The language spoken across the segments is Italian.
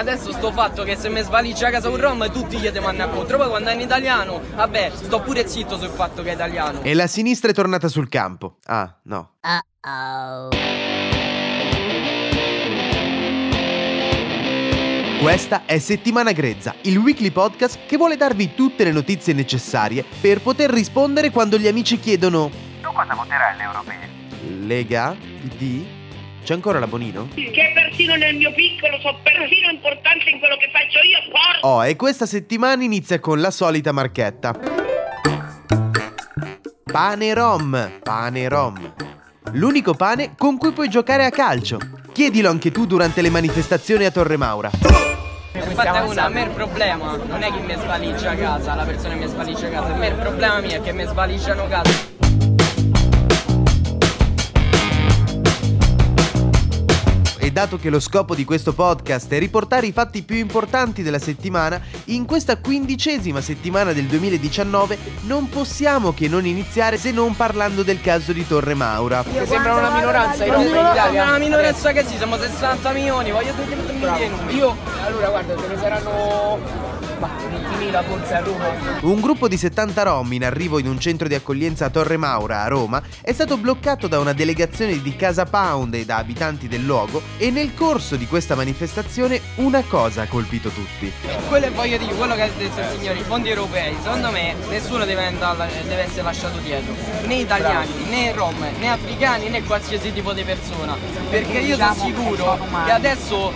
Adesso sto fatto che se mi svaligia a casa un rom tutti gli vanno contro. Poi quando è in italiano, vabbè, sto pure zitto sul fatto che è italiano. E la sinistra è tornata sul campo. Ah, no. Uh-oh. Questa è Settimana Grezza, il weekly podcast che vuole darvi tutte le notizie necessarie per poter rispondere quando gli amici chiedono Tu cosa voterai alle europee? Lega? PD? C'è ancora la Bonino? che persino nel mio piccolo so persino importante in quello che faccio io, porco! Oh, e questa settimana inizia con la solita marchetta. Pane Rom, pane Rom. L'unico pane con cui puoi giocare a calcio. Chiedilo anche tu durante le manifestazioni a Torre Maura. Infatti è una, a me il problema non è che mi svaligia a casa, la persona che mi svaligia a casa, a me il problema mio è che mi svaligiano a casa. E dato che lo scopo di questo podcast è riportare i fatti più importanti della settimana, in questa quindicesima settimana del 2019 non possiamo che non iniziare se non parlando del caso di Torre Maura. Che sembra una minoranza in Italia. Una minoranza che sì, siamo 60 milioni, voglio dire Io, allora guarda, ce ne saranno ma 20.000 forse a Roma. Un gruppo di 70 rom in arrivo in un centro di accoglienza a Torre Maura, a Roma, è stato bloccato da una delegazione di Casa Pound e da abitanti del luogo e nel corso di questa manifestazione una cosa ha colpito tutti. Quello è voglio dire, quello che ha detto il signore, i fondi europei, secondo me nessuno deve, andare, deve essere lasciato dietro, né italiani, né rom, né africani, né qualsiasi tipo di persona, perché io sono sicuro che adesso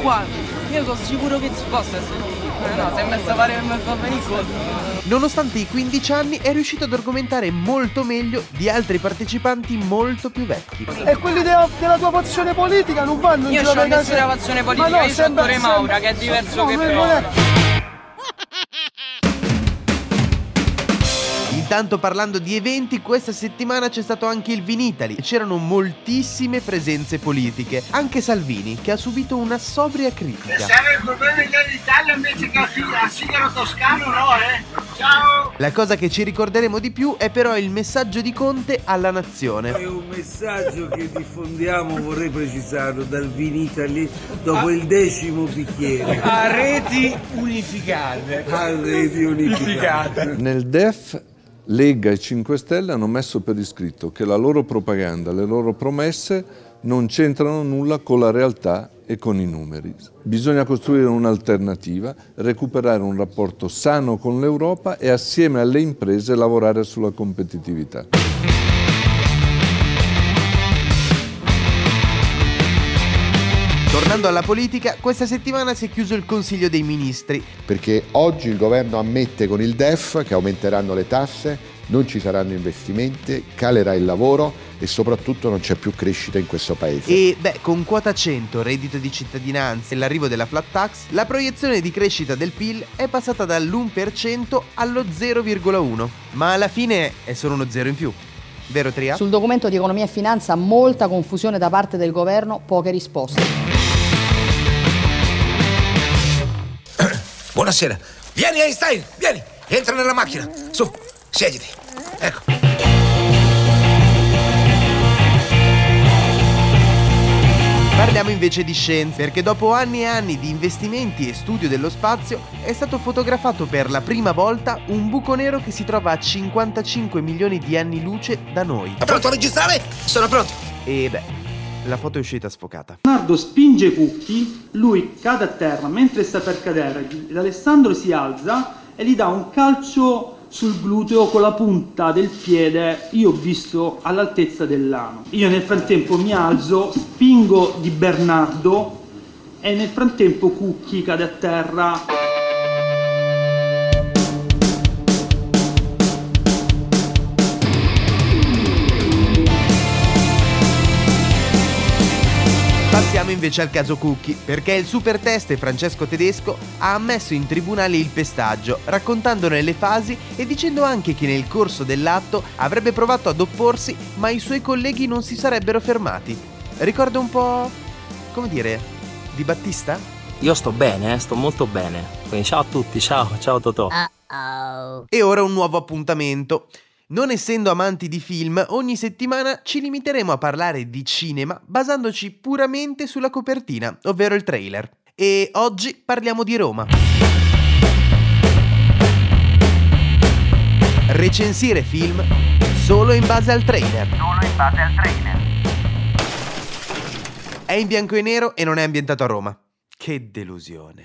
qua, io sono sicuro che si possa essere eh no, si è messo a fare a venire contro. Nonostante i 15 anni è riuscito ad argomentare molto meglio di altri partecipanti molto più vecchi. E quelli della, della tua fazione politica non vanno in Io giro ho per casa- nessuna fazione politica, Ma no, io sono Maura, sembra- che è diverso no, che non Intanto parlando di eventi, questa settimana c'è stato anche il Vinitali e c'erano moltissime presenze politiche, anche Salvini che ha subito una sobria critica. Serve il problema dell'Italia invece che al sigaro toscano, no, eh? Ciao! La cosa che ci ricorderemo di più è però il messaggio di Conte alla nazione. È un messaggio che diffondiamo, vorrei precisarlo, dal Vinitali dopo il decimo bicchiere. a reti unificate. A reti unificate. Nel DEF Lega e 5 Stelle hanno messo per iscritto che la loro propaganda, le loro promesse non c'entrano nulla con la realtà e con i numeri. Bisogna costruire un'alternativa, recuperare un rapporto sano con l'Europa e assieme alle imprese lavorare sulla competitività. Tornando alla politica, questa settimana si è chiuso il Consiglio dei Ministri. perché oggi il governo ammette con il DEF che aumenteranno le tasse, non ci saranno investimenti, calerà il lavoro e soprattutto non c'è più crescita in questo paese. E beh, con quota 100, reddito di cittadinanza e l'arrivo della flat tax, la proiezione di crescita del PIL è passata dall'1% allo 0,1. Ma alla fine è solo uno zero in più. Vero Tria? Sul documento di economia e finanza molta confusione da parte del governo, poche risposte. Buonasera. Vieni Einstein, vieni. Entra nella macchina. Su, siediti. Ecco. Parliamo invece di scienze, perché dopo anni e anni di investimenti e studio dello spazio è stato fotografato per la prima volta un buco nero che si trova a 55 milioni di anni luce da noi. È pronto a registrare? Sono pronto. E beh, la foto è uscita sfocata. Leonardo spinge Cucchi, lui cade a terra mentre sta per cadere, ed Alessandro si alza e gli dà un calcio sul gluteo con la punta del piede, io ho visto all'altezza dell'ano. Io nel frattempo mi alzo, spingo di Bernardo e nel frattempo Cucchi cade a terra. Invece al caso Cucchi, perché il super teste Francesco Tedesco ha ammesso in tribunale il pestaggio, raccontandone le fasi e dicendo anche che nel corso dell'atto avrebbe provato ad opporsi, ma i suoi colleghi non si sarebbero fermati. Ricorda un po'... come dire... di Battista? Io sto bene, eh, sto molto bene. Quindi ciao a tutti, ciao, ciao Totò. Uh-oh. E ora un nuovo appuntamento. Non essendo amanti di film, ogni settimana ci limiteremo a parlare di cinema basandoci puramente sulla copertina, ovvero il trailer. E oggi parliamo di Roma. Recensire film solo in base al trailer. Solo in base al trailer. È in bianco e nero e non è ambientato a Roma. Che delusione.